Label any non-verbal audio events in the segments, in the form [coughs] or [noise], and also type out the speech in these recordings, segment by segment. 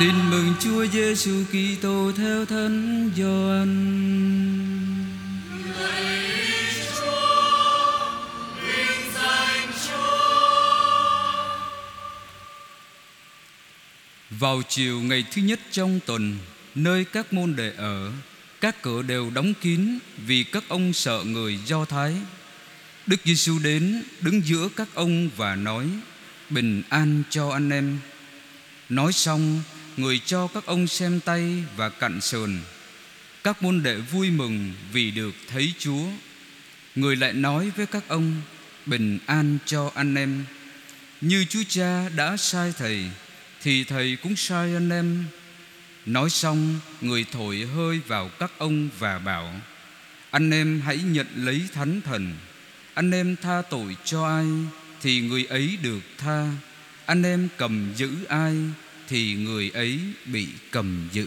Tin mừng Chúa Giêsu Kitô theo Thánh Gioan. Vào chiều ngày thứ nhất trong tuần, nơi các môn đệ ở, các cửa đều đóng kín vì các ông sợ người Do Thái. Đức Giêsu đến đứng giữa các ông và nói: Bình an cho anh em. Nói xong, người cho các ông xem tay và cặn sườn. Các môn đệ vui mừng vì được thấy Chúa. Người lại nói với các ông: Bình an cho anh em. Như Chúa Cha đã sai thầy thì thầy cũng sai anh em. Nói xong, người thổi hơi vào các ông và bảo: Anh em hãy nhận lấy thánh thần. Anh em tha tội cho ai thì người ấy được tha. Anh em cầm giữ ai thì người ấy bị cầm giữ.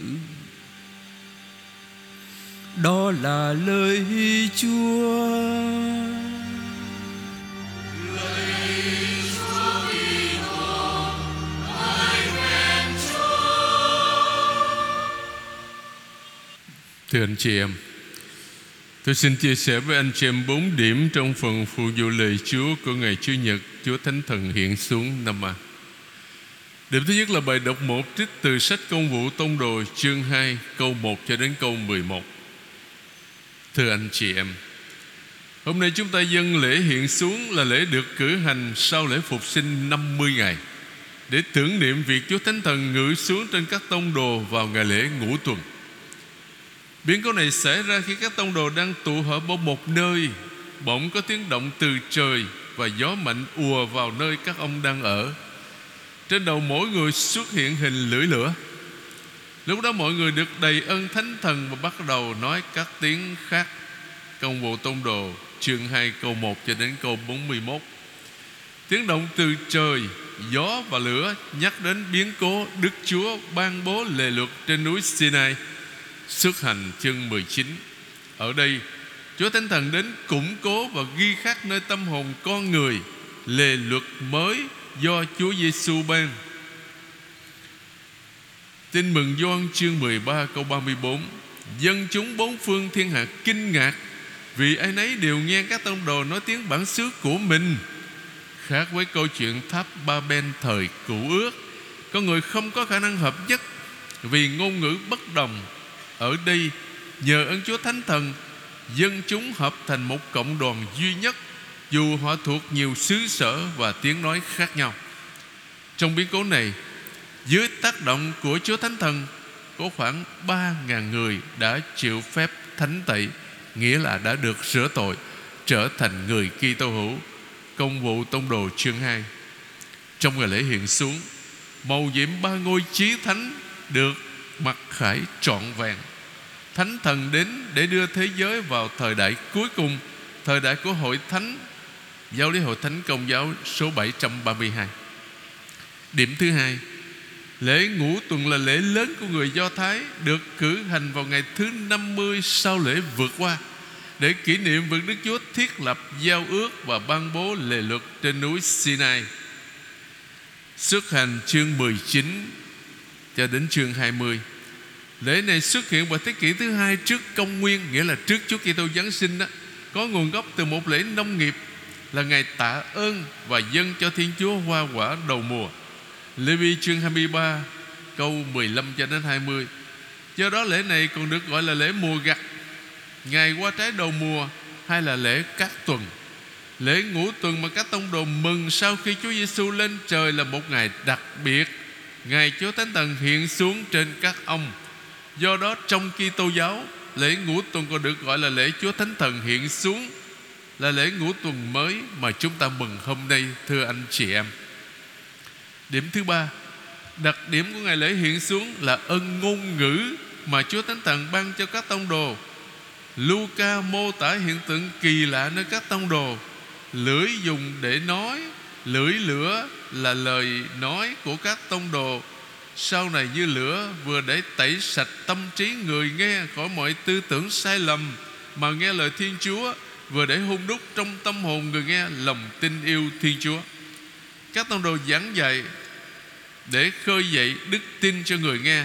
Đó là lời Chúa. Thưa anh chị em, Tôi xin chia sẻ với anh chị em bốn điểm trong phần phụ vụ lời Chúa của ngày Chúa nhật Chúa Thánh Thần hiện xuống năm A. Điểm thứ nhất là bài đọc 1 trích từ sách công vụ tông đồ chương 2 câu 1 cho đến câu 11. Thưa anh chị em, hôm nay chúng ta dâng lễ hiện xuống là lễ được cử hành sau lễ phục sinh 50 ngày để tưởng niệm việc Chúa Thánh Thần ngự xuống trên các tông đồ vào ngày lễ ngũ tuần. Biến cố này xảy ra khi các tông đồ đang tụ họp ở một nơi Bỗng có tiếng động từ trời Và gió mạnh ùa vào nơi các ông đang ở trên đầu mỗi người xuất hiện hình lưỡi lửa. Lúc đó mọi người được đầy ơn thánh thần Và bắt đầu nói các tiếng khác. Công vụ tôn đồ, Chương 2 câu 1 cho đến câu 41 Tiếng động từ trời, Gió và lửa nhắc đến biến cố Đức Chúa ban bố lề luật trên núi Sinai, Xuất hành chương 19 Ở đây, Chúa Thánh Thần đến củng cố và ghi khắc nơi tâm hồn con người, Lề luật mới do Chúa Giêsu ban. Tin mừng Gioan chương 13 câu 34 Dân chúng bốn phương thiên hạ kinh ngạc Vì ai nấy đều nghe các tông đồ nói tiếng bản xứ của mình. Khác với câu chuyện tháp Ba Ben thời cũ ước Có người không có khả năng hợp nhất Vì ngôn ngữ bất đồng. Ở đây, nhờ ơn Chúa Thánh Thần, Dân chúng hợp thành một cộng đoàn duy nhất. Dù họ thuộc nhiều xứ sở và tiếng nói khác nhau. Trong biến cố này, Dưới tác động của Chúa Thánh Thần, Có khoảng 3.000 người đã chịu phép thánh tẩy, Nghĩa là đã được sửa tội, Trở thành người Kitô hữu. Công vụ tông đồ chương 2 Trong ngày lễ hiện xuống, Màu diễm ba ngôi chí thánh Được mặc khải trọn vẹn. Thánh thần đến để đưa thế giới vào thời đại cuối cùng, Thời đại của hội thánh Giáo lý hội thánh công giáo số 732 Điểm thứ hai, Lễ ngũ tuần là lễ lớn của người Do Thái Được cử hành vào ngày thứ 50 sau lễ vượt qua Để kỷ niệm việc Đức Chúa thiết lập, giao ước Và ban bố lề luật trên núi Sinai. Xuất hành chương 19 cho đến chương 20 Lễ này xuất hiện vào thế kỷ thứ hai trước công nguyên, Nghĩa là trước Chúa Kitô Giáng sinh đó. Có nguồn gốc từ một lễ nông nghiệp là ngày tạ ơn và dâng cho Thiên Chúa hoa quả đầu mùa. Lê Vi chương 23 Câu 15 cho đến 20 Do đó lễ này còn được gọi là lễ mùa gặt, Ngày qua trái đầu mùa Hay là lễ các tuần. Lễ ngũ tuần mà các tông đồ mừng Sau khi Chúa Giêsu lên trời là một ngày đặc biệt. Ngày Chúa Thánh Thần hiện xuống trên các ông. Do đó trong Kitô giáo, Lễ ngũ tuần còn được gọi là lễ Chúa Thánh Thần hiện xuống. Là lễ ngũ tuần mới mà chúng ta mừng hôm nay, Thưa anh chị em. Điểm thứ ba, Đặc điểm của ngày lễ hiện xuống là ân ngôn ngữ Mà Chúa Thánh Thần ban cho các tông đồ. Luca mô tả hiện tượng kỳ lạ nơi các tông đồ. Lưỡi dùng để nói, Lưỡi lửa là lời nói của các tông đồ. Sau này như lửa vừa để tẩy sạch tâm trí người nghe khỏi mọi tư tưởng sai lầm mà nghe lời Thiên Chúa vừa để hung đúc trong tâm hồn người nghe lòng tin yêu Thiên Chúa. Các tông đồ giảng dạy để khơi dậy đức tin cho người nghe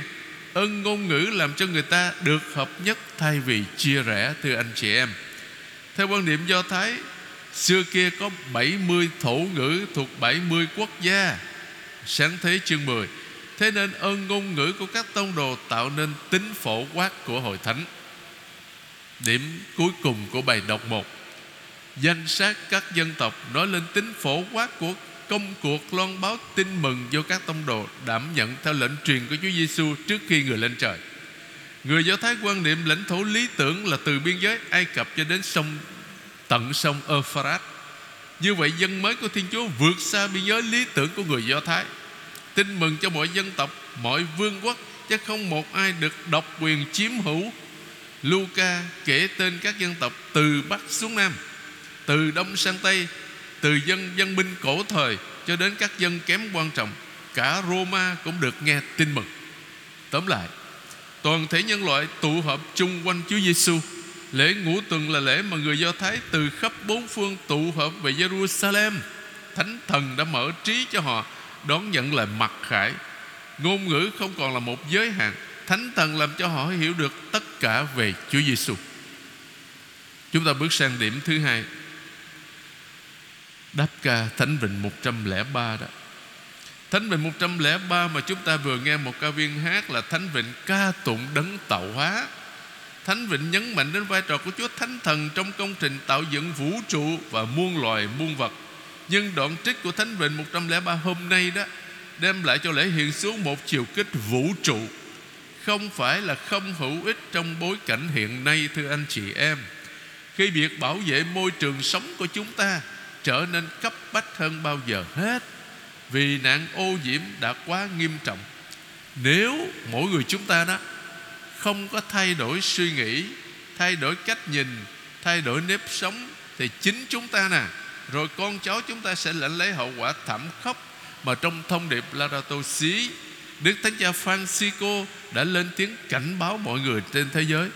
ơn ngôn ngữ làm cho người ta được hợp nhất thay vì chia rẽ từ anh chị em. Theo quan niệm do thái, xưa kia có 70 thổ ngữ thuộc 70 quốc gia. Sáng thế chương 10 thế nên ơn ngôn ngữ của các tông đồ tạo nên tính phổ quát của hội thánh. Điểm cuối cùng của bài đọc một danh sách các dân tộc nói lên tính phổ quát của công cuộc loan báo tin mừng do các tông đồ đảm nhận theo lệnh truyền của Chúa Giêsu trước khi người lên trời. Người Do Thái quan niệm lãnh thổ lý tưởng là từ biên giới Ai Cập cho đến sông tận sông Euphrates. Như vậy dân mới của Thiên Chúa vượt xa biên giới lý tưởng của người Do Thái. Tin mừng cho mọi dân tộc, mọi vương quốc chứ không một ai được độc quyền chiếm hữu. Luca kể tên các dân tộc từ Bắc xuống Nam, từ Đông sang Tây, từ dân dân binh cổ thời cho đến các dân kém quan trọng, cả Roma cũng được nghe tin mừng. Tóm lại, toàn thể nhân loại tụ họp chung quanh Chúa Giêsu lễ ngũ tuần là lễ mà người Do Thái từ khắp bốn phương tụ họp về Jerusalem thánh thần đã mở trí cho họ, đón nhận lời mặc khải. Ngôn ngữ không còn là một giới hạn, thánh thần làm cho họ hiểu được tất cả về Chúa Giêsu chúng ta bước sang điểm thứ hai. Đáp ca Thánh Vịnh 103 đó Thánh Vịnh 103 mà chúng ta vừa nghe một ca viên hát là Thánh Vịnh ca tụng đấng tạo hóa Thánh Vịnh nhấn mạnh đến vai trò của Chúa Thánh Thần trong công trình tạo dựng vũ trụ và muôn loài muôn vật. Nhưng đoạn trích của Thánh Vịnh 103 hôm nay đó đem lại cho lễ hiện xuống một chiều kích vũ trụ không phải là không hữu ích trong bối cảnh hiện nay, thưa anh chị em. Khi việc bảo vệ môi trường sống của chúng ta trở nên cấp bách hơn bao giờ hết. Vì nạn ô nhiễm đã quá nghiêm trọng. Nếu mỗi người chúng ta đó không có thay đổi suy nghĩ, thay đổi cách nhìn, thay đổi nếp sống, thì chính chúng ta nè, rồi con cháu chúng ta sẽ lãnh lấy hậu quả thảm khốc mà trong thông điệp Laudato Si Đức Thánh Cha Francisco đã lên tiếng cảnh báo mọi người trên thế giới.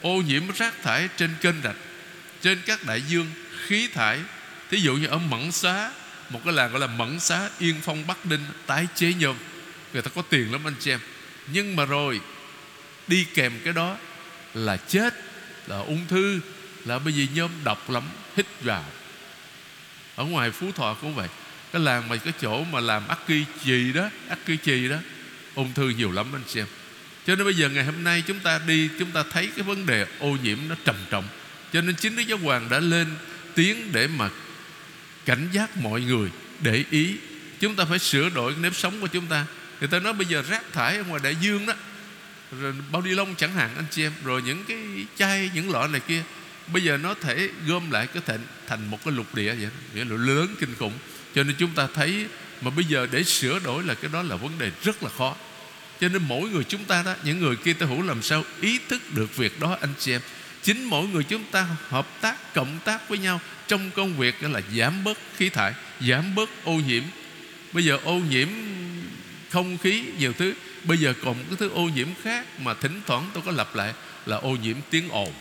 Ô nhiễm rác thải trên kênh rạch, trên các đại dương, khí thải Thí dụ như ở Mẫn Xá, Một cái làng gọi là Mẫn Xá, Yên Phong, Bắc Đinh Tái chế nhôm. Người ta có tiền lắm anh chị em. Nhưng mà rồi, Đi kèm cái đó là chết, Là ung thư, Là bởi vì nhôm độc lắm, Hít vào. Ở ngoài Phú Thọ cũng vậy. Cái làng mà cái chỗ mà làm ắc kỳ chì đó ắc kỳ chì đó, Ung thư nhiều lắm anh chị em. Cho nên bây giờ ngày hôm nay chúng ta đi, Chúng ta thấy cái vấn đề ô nhiễm nó trầm trọng. Cho nên chính Đức Giáo Hoàng đã lên tiếng để mà cảnh giác mọi người, để ý. Chúng ta phải sửa đổi nếp sống của chúng ta. Người ta nói bây giờ rác thải ở ngoài đại dương đó. Rồi bao đi lông chẳng hạn, anh chị em. Rồi những cái chai, những lọ này kia. Bây giờ nó thể gom lại có thể thành một cái lục địa vậy nghĩa là lớn kinh khủng. Cho nên chúng ta thấy mà bây giờ để sửa đổi là cái đó là vấn đề rất là khó. Cho nên mỗi người chúng ta đó, những người kia ta hữu làm sao ý thức được việc đó, anh chị em chính mỗi người chúng ta hợp tác, cộng tác với nhau trong công việc là giảm bớt khí thải, giảm bớt ô nhiễm. Bây giờ ô nhiễm không khí, nhiều thứ. Bây giờ còn một cái thứ ô nhiễm khác mà thỉnh thoảng tôi có lặp lại là ô nhiễm tiếng ồn.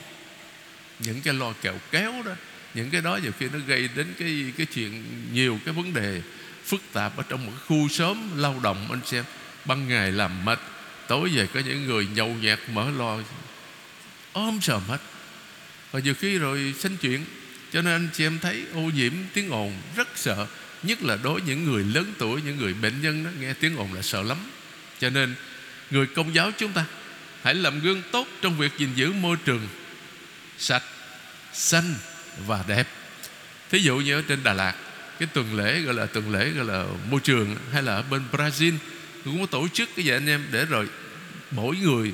Những cái lo kẹo kéo đó, những cái đó nhiều khi nó gây đến cái cái chuyện nhiều cái vấn đề phức tạp ở trong một khu xóm lao động, anh xem. Ban ngày làm mệt, tối về có những người nhậu nhẹt mở lo ôm sờm hết và nhiều khi rồi sanh chuyện, cho nên anh chị em thấy ô nhiễm tiếng ồn rất sợ, nhất là đối với những người lớn tuổi, những người bệnh nhân đó, nghe tiếng ồn là sợ lắm. Cho nên, người công giáo chúng ta, hãy làm gương tốt trong việc gìn giữ môi trường sạch, xanh và đẹp. Thí dụ như ở trên Đà Lạt, cái tuần lễ gọi là tuần lễ gọi là môi trường, hay là ở bên Brazil, cũng có tổ chức cái vậy anh em, để rồi mỗi người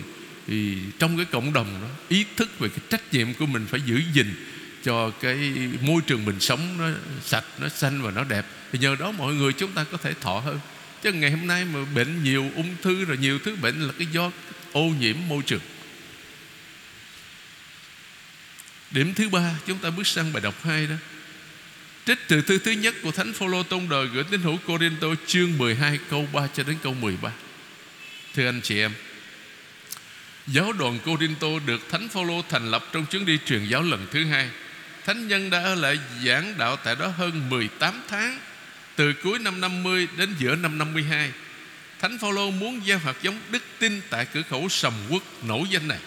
thì trong cái cộng đồng đó, ý thức về cái trách nhiệm của mình phải giữ gìn cho cái môi trường mình sống nó sạch, nó xanh và nó đẹp. Thì nhờ đó mọi người chúng ta có thể thọ hơn. Chứ ngày hôm nay mà bệnh nhiều ung thư rồi nhiều thứ bệnh là cái do ô nhiễm môi trường. Điểm thứ ba, chúng ta bước sang bài đọc hai đó. Trích từ thư thứ nhất của thánh phaolô tông đời gửi tín hữu Corinto chương 12 câu 3 cho đến câu 13 thưa anh chị em Giáo đoàn Corinto được Thánh Phaolô thành lập trong chuyến đi truyền giáo lần thứ hai. Thánh nhân đã ở lại giảng đạo tại đó hơn 18 tháng, Từ cuối năm 50 đến giữa năm 52 Thánh Phaolô muốn gieo hạt giống đức tin tại cửa khẩu sầm quốc nổi danh này.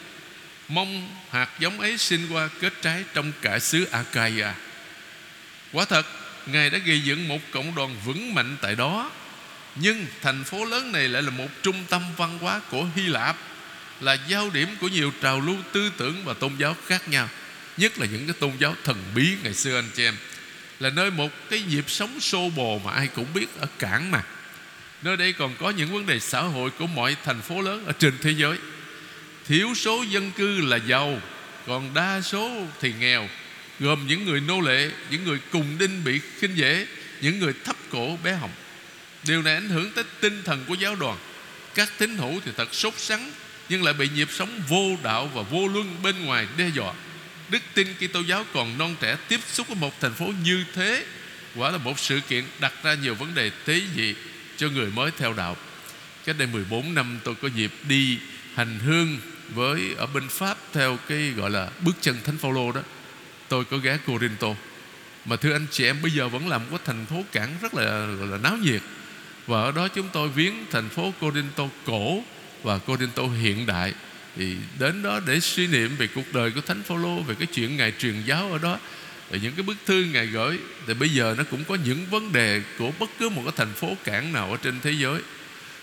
Mong hạt giống ấy sinh qua kết trái trong cả xứ Achaia. Quả thật, Ngài đã gây dựng một cộng đoàn vững mạnh tại đó. Nhưng thành phố lớn này lại là một trung tâm văn hóa của Hy Lạp. Là giao điểm của nhiều trào lưu tư tưởng và tôn giáo khác nhau, Nhất là những cái tôn giáo thần bí ngày xưa anh chị em. Là nơi một cái nhịp sống xô bồ mà ai cũng biết ở cảng mà. Nơi đây còn có những vấn đề xã hội của mọi thành phố lớn ở trên thế giới. Thiếu số dân cư là giàu, Còn đa số thì nghèo, Gồm những người nô lệ, Những người cùng đinh bị khinh dễ, Những người thấp cổ bé họng. Điều này ảnh hưởng tới tinh thần của giáo đoàn. Các tín hữu thì thật sốt sắng nhưng lại bị nhịp sống vô đạo và vô luân bên ngoài đe dọa. Đức tin Kitô giáo còn non trẻ Tiếp xúc với một thành phố như thế Quả là một sự kiện đặt ra nhiều vấn đề tế dị Cho người mới theo đạo. Cách đây 14 năm, tôi có dịp đi hành hương với, ở bên Pháp theo cái gọi là bước chân Thánh Phaolô đó. Tôi có ghé Corinto. Mà thưa anh chị em, bây giờ vẫn là một cái thành phố cảng rất là, gọi là náo nhiệt. Và ở đó chúng tôi viếng thành phố Corinto cổ và Corinto hiện đại thì đến đó để suy niệm về cuộc đời của Thánh Phaolô, về cái chuyện ngài truyền giáo ở đó, về những cái bức thư ngài gửi, thì bây giờ nó cũng có những vấn đề của bất cứ một cái thành phố cảng nào ở trên thế giới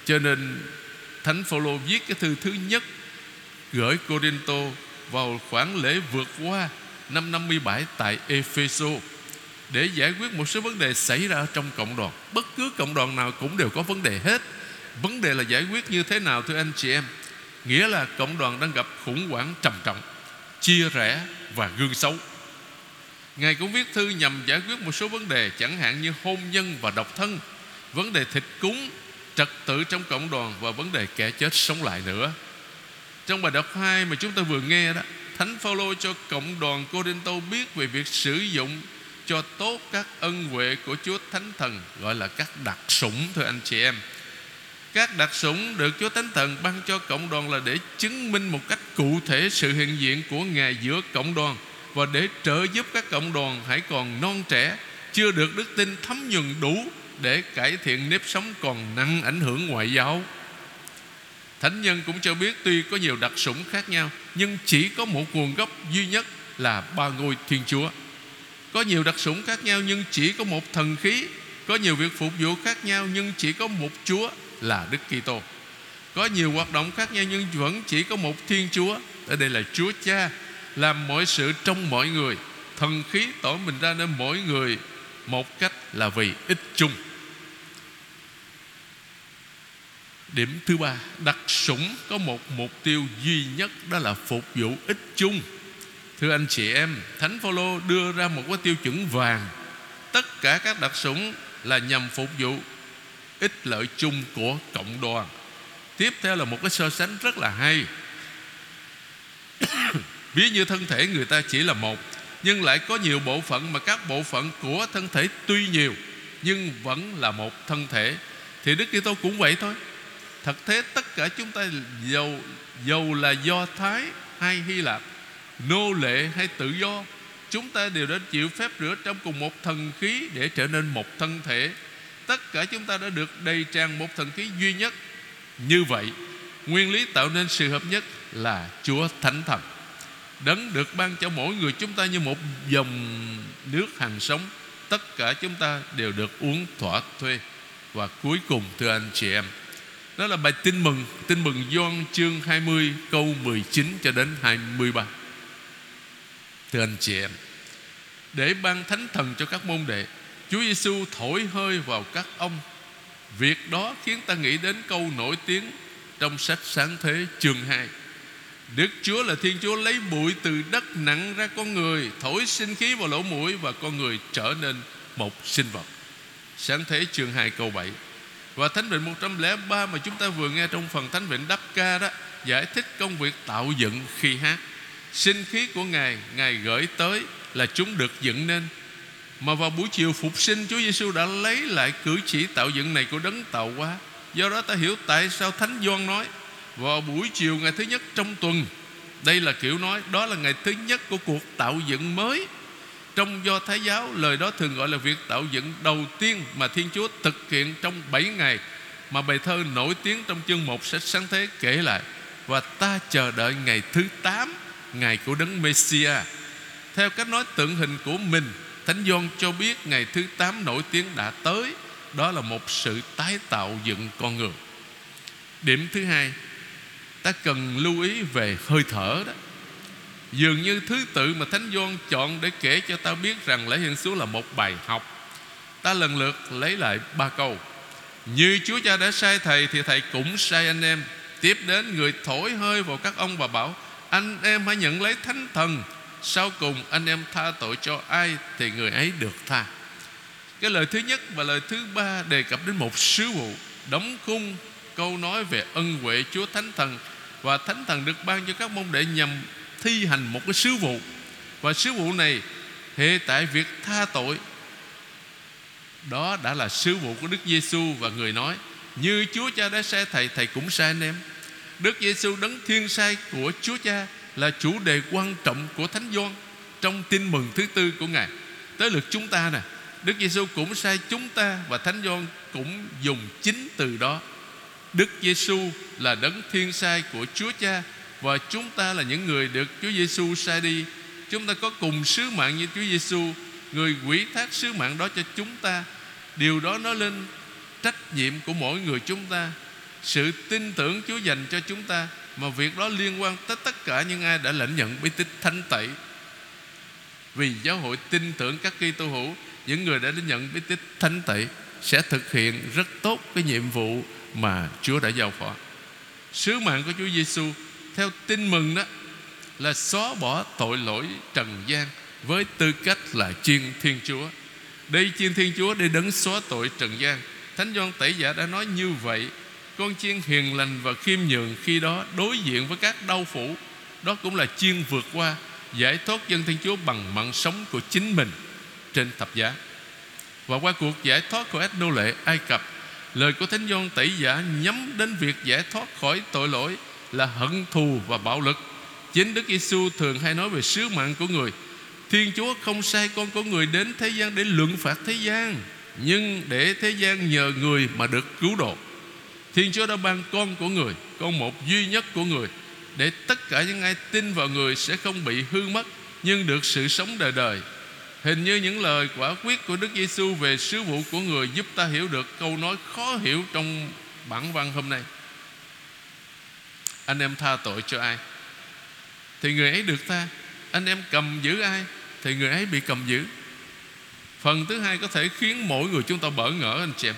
cho nên Thánh Phaolô viết cái thư thứ nhất gửi Corinto vào khoảng lễ vượt qua năm 57 tại Epheso để giải quyết một số vấn đề xảy ra trong cộng đoàn. Bất cứ cộng đoàn nào cũng đều có vấn đề hết. Vấn đề là giải quyết như thế nào thưa anh chị em? Nghĩa là cộng đoàn đang gặp khủng hoảng trầm trọng, chia rẽ và gương xấu. Ngài cũng viết thư nhằm giải quyết một số vấn đề chẳng hạn như hôn nhân và độc thân, vấn đề thịt cúng, trật tự trong cộng đoàn và vấn đề kẻ chết sống lại nữa. Trong bài đọc 2 mà chúng ta vừa nghe đó Thánh Phaolô cho cộng đoàn Corinto biết về việc sử dụng cho tốt các ân huệ của Chúa Thánh Thần gọi là các đặc sủng thưa anh chị em. Các đặc sủng được Chúa Thánh Thần ban cho cộng đoàn là để chứng minh một cách cụ thể sự hiện diện của Ngài giữa cộng đoàn và để trợ giúp các cộng đoàn hãy còn non trẻ, chưa được đức tin thấm nhuần đủ để cải thiện nếp sống còn nặng ảnh hưởng ngoại giáo. Thánh nhân cũng cho biết tuy có nhiều đặc sủng khác nhau Nhưng chỉ có một nguồn gốc duy nhất là ba ngôi Thiên Chúa Có nhiều đặc sủng khác nhau nhưng chỉ có một thần khí Có nhiều việc phục vụ khác nhau nhưng chỉ có một Chúa là Đức Kitô. Có nhiều hoạt động khác nhau nhưng vẫn chỉ có một Thiên Chúa. Ở đây là Chúa Cha, Làm mọi sự trong mọi người. Thần khí tỏ mình ra nên mỗi người Một cách là vì ích chung. Điểm thứ ba, Đặc sủng có một mục tiêu duy nhất, Đó là phục vụ ích chung. Thưa anh chị em, Thánh Phaolô đưa ra một cái tiêu chuẩn vàng. Tất cả các đặc sủng Là nhằm phục vụ ích lợi chung của cộng đoàn. Tiếp theo là một cái so sánh rất là hay. [coughs] Ví như thân thể người ta chỉ là một Nhưng lại có nhiều bộ phận Mà các bộ phận của thân thể tuy nhiều Nhưng vẫn là một thân thể. Thì Đức Kitô cũng vậy thôi. Thật thế tất cả chúng ta Dầu, dầu là do Thái hay Hy Lạp Nô lệ hay tự do Chúng ta đều đã chịu phép rửa trong cùng một thần khí Để trở nên một thân thể. Tất cả chúng ta đã được đầy tràn một thần khí duy nhất. Như vậy, Nguyên lý tạo nên sự hợp nhất là Chúa Thánh Thần. Đấng được ban cho mỗi người chúng ta như một dòng nước hàng sống. Tất cả chúng ta đều được uống thỏa thuê. Và cuối cùng, thưa anh chị em, đó là bài tin mừng Tin mừng Gioan chương 20 câu 19 cho đến 23 Thưa anh chị em, Để ban thánh thần cho các môn đệ Chúa Giêsu thổi hơi vào các ông. Việc đó khiến ta nghĩ đến câu nổi tiếng Trong sách sáng thế, chương 2 Đức Chúa là Thiên Chúa lấy bụi từ đất nặng ra con người, Thổi sinh khí vào lỗ mũi Và con người trở nên một sinh vật. Sáng thế, chương 2 câu 7 và Thánh Vịnh 103 mà chúng ta vừa nghe trong phần Thánh Vịnh Đắp Ca đó, Giải thích công việc tạo dựng khi hát. Sinh khí của Ngài Ngài gửi tới là chúng được dựng nên. Mà vào buổi chiều phục sinh, Chúa Giêsu đã lấy lại cử chỉ tạo dựng này của đấng tạo hóa. Do đó ta hiểu tại sao Thánh Gioan nói, Vào buổi chiều ngày thứ nhất trong tuần. Đây là kiểu nói, Đó là ngày thứ nhất của cuộc tạo dựng mới. Trong do Thái giáo, lời đó thường gọi là việc tạo dựng đầu tiên Mà Thiên Chúa thực hiện trong 7 ngày, mà bài thơ nổi tiếng trong chương 1 sách sáng thế kể lại, và ta chờ đợi ngày thứ 8 ngày của đấng Messia theo cách nói tượng hình của mình Thánh Gioan cho biết ngày thứ 8 nổi tiếng đã tới, đó là một sự tái tạo dựng con người. Điểm thứ hai, ta cần lưu ý về hơi thở đó. Dường như thứ tự mà thánh Gioan chọn để kể cho ta biết rằng lễ hiện xuống là một bài học, ta lần lượt lấy lại ba câu. Như Chúa Cha đã sai thầy thì thầy cũng sai anh em. Tiếp đến người thổi hơi vào các ông và bảo, anh em hãy nhận lấy thánh thần sau cùng anh em tha tội cho ai thì người ấy được tha. Cái lời thứ nhất và lời thứ ba đề cập đến một sứ vụ đóng khung câu nói về ân huệ Chúa Thánh Thần. Và Thánh Thần được ban cho các môn đệ nhằm thi hành một cái sứ vụ. Và sứ vụ này, hệ tại việc tha tội, đó đã là sứ vụ của Đức Giêsu và người nói, như Chúa Cha đã sai thầy thầy cũng sai anh em. Đức Giêsu đấng thiên sai của Chúa Cha là chủ đề quan trọng của Thánh Gioan trong tin mừng thứ tư của Ngài. Tới lượt chúng ta nè, Đức Giêsu cũng sai chúng ta và Thánh Gioan cũng dùng chính từ đó. Đức Giêsu là đấng thiên sai của Chúa Cha và chúng ta là những người được Chúa Giêsu sai đi. Chúng ta có cùng sứ mạng như Chúa Giêsu, người quỷ thác sứ mạng đó cho chúng ta. Điều đó nói lên trách nhiệm của mỗi người chúng ta sự tin tưởng Chúa dành cho chúng ta mà việc đó liên quan tới tất cả những ai đã lãnh nhận bí tích thánh tẩy. Vì giáo hội tin tưởng các Kitô hữu, những người đã lãnh nhận bí tích thánh tẩy sẽ thực hiện rất tốt cái nhiệm vụ mà Chúa đã giao phó. Sứ mạng của Chúa Giêsu theo tin mừng đó, là xóa bỏ tội lỗi trần gian với tư cách là chiên thiên chúa. Đây chiên thiên chúa để đấng xóa tội trần gian. Thánh gioan tẩy giả đã nói như vậy con chiên hiền lành và khiêm nhường khi đó đối diện với các đau phủ. Đó cũng là chiên vượt qua, giải thoát dân thiên chúa bằng mạng sống của chính mình trên thập giá. Và qua cuộc giải thoát của ách nô lệ ai cập, lời của thánh Gioan tẩy giả nhắm đến việc giải thoát khỏi tội lỗi là hận thù và bạo lực. Chính đức giêsu thường hay nói về sứ mạng của người, thiên chúa không sai con của người đến thế gian để luận phạt thế gian, nhưng để thế gian nhờ người mà được cứu độ. Thiên Chúa đã ban con của người, Con một duy nhất của người, Để tất cả những ai tin vào người Sẽ không bị hư mất, Nhưng được sự sống đời đời. Hình như những lời quả quyết của Đức Giêsu Về sứ vụ của người Giúp ta hiểu được câu nói khó hiểu Trong bản văn hôm nay. Anh em tha tội cho ai? Thì người ấy được tha. Anh em cầm giữ ai? Thì người ấy bị cầm giữ. Phần thứ hai có thể khiến mỗi người chúng ta bỡ ngỡ, anh chị em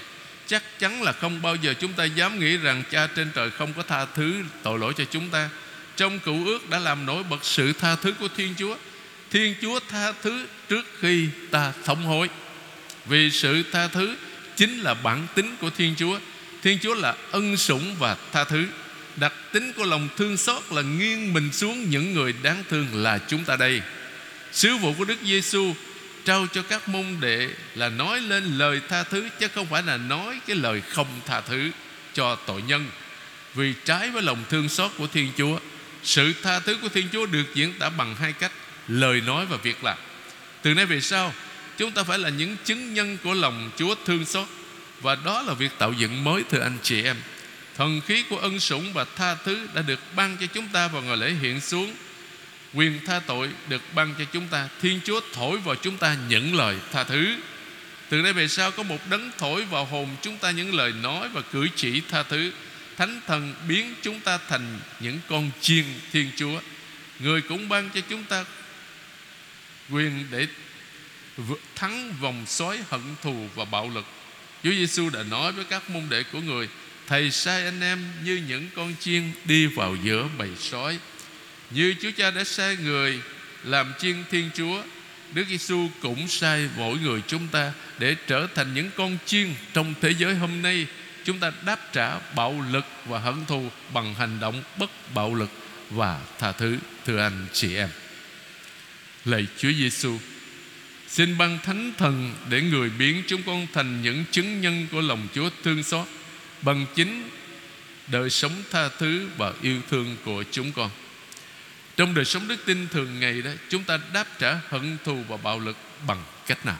chắc chắn là không bao giờ chúng ta dám nghĩ rằng cha trên trời không có tha thứ tội lỗi cho chúng ta. Trong cựu ước đã làm nổi bật sự tha thứ của thiên chúa. Thiên chúa tha thứ trước khi ta thống hối. Vì sự tha thứ chính là bản tính của thiên chúa. Thiên chúa là ân sủng và tha thứ. Đặc tính của lòng thương xót là nghiêng mình xuống những người đáng thương là chúng ta đây. Sứ vụ của đức giêsu trao cho các môn đệ là nói lên lời tha thứ, chứ không phải là nói cái lời không tha thứ cho tội nhân. Vì trái với lòng thương xót của Thiên Chúa, sự tha thứ của Thiên Chúa được diễn tả bằng hai cách, lời nói và việc làm. Từ nay về sau, chúng ta phải là những chứng nhân của lòng Chúa thương xót, và đó là việc tạo dựng mới, thưa anh chị em. Thần khí của ân sủng và tha thứ đã được ban cho chúng ta vào ngày lễ hiện xuống. Quyền tha tội được ban cho chúng ta. Thiên Chúa thổi vào chúng ta những lời tha thứ. Từ đây về sau có một đấng thổi vào hồn chúng ta những lời nói và cử chỉ tha thứ. Thánh thần biến chúng ta thành những con chiên Thiên Chúa. Người cũng ban cho chúng ta quyền để thắng vòng xoáy hận thù và bạo lực. Chúa Giêsu đã nói với các môn đệ của người, Thầy sai anh em như những con chiên đi vào giữa bầy sói như Chúa Cha đã sai người làm chiên Thiên Chúa, Đức Giêsu cũng sai mỗi người chúng ta để trở thành những con chiên trong thế giới hôm nay. Chúng ta đáp trả bạo lực và hận thù bằng hành động bất bạo lực và tha thứ, thưa anh chị em. Lạy Chúa Giêsu xin ban thánh thần để người biến chúng con thành những chứng nhân của lòng Chúa thương xót, bằng chính đời sống tha thứ và yêu thương của chúng con trong đời sống đức tin thường ngày đó, Chúng ta đáp trả hận thù và bạo lực bằng cách nào?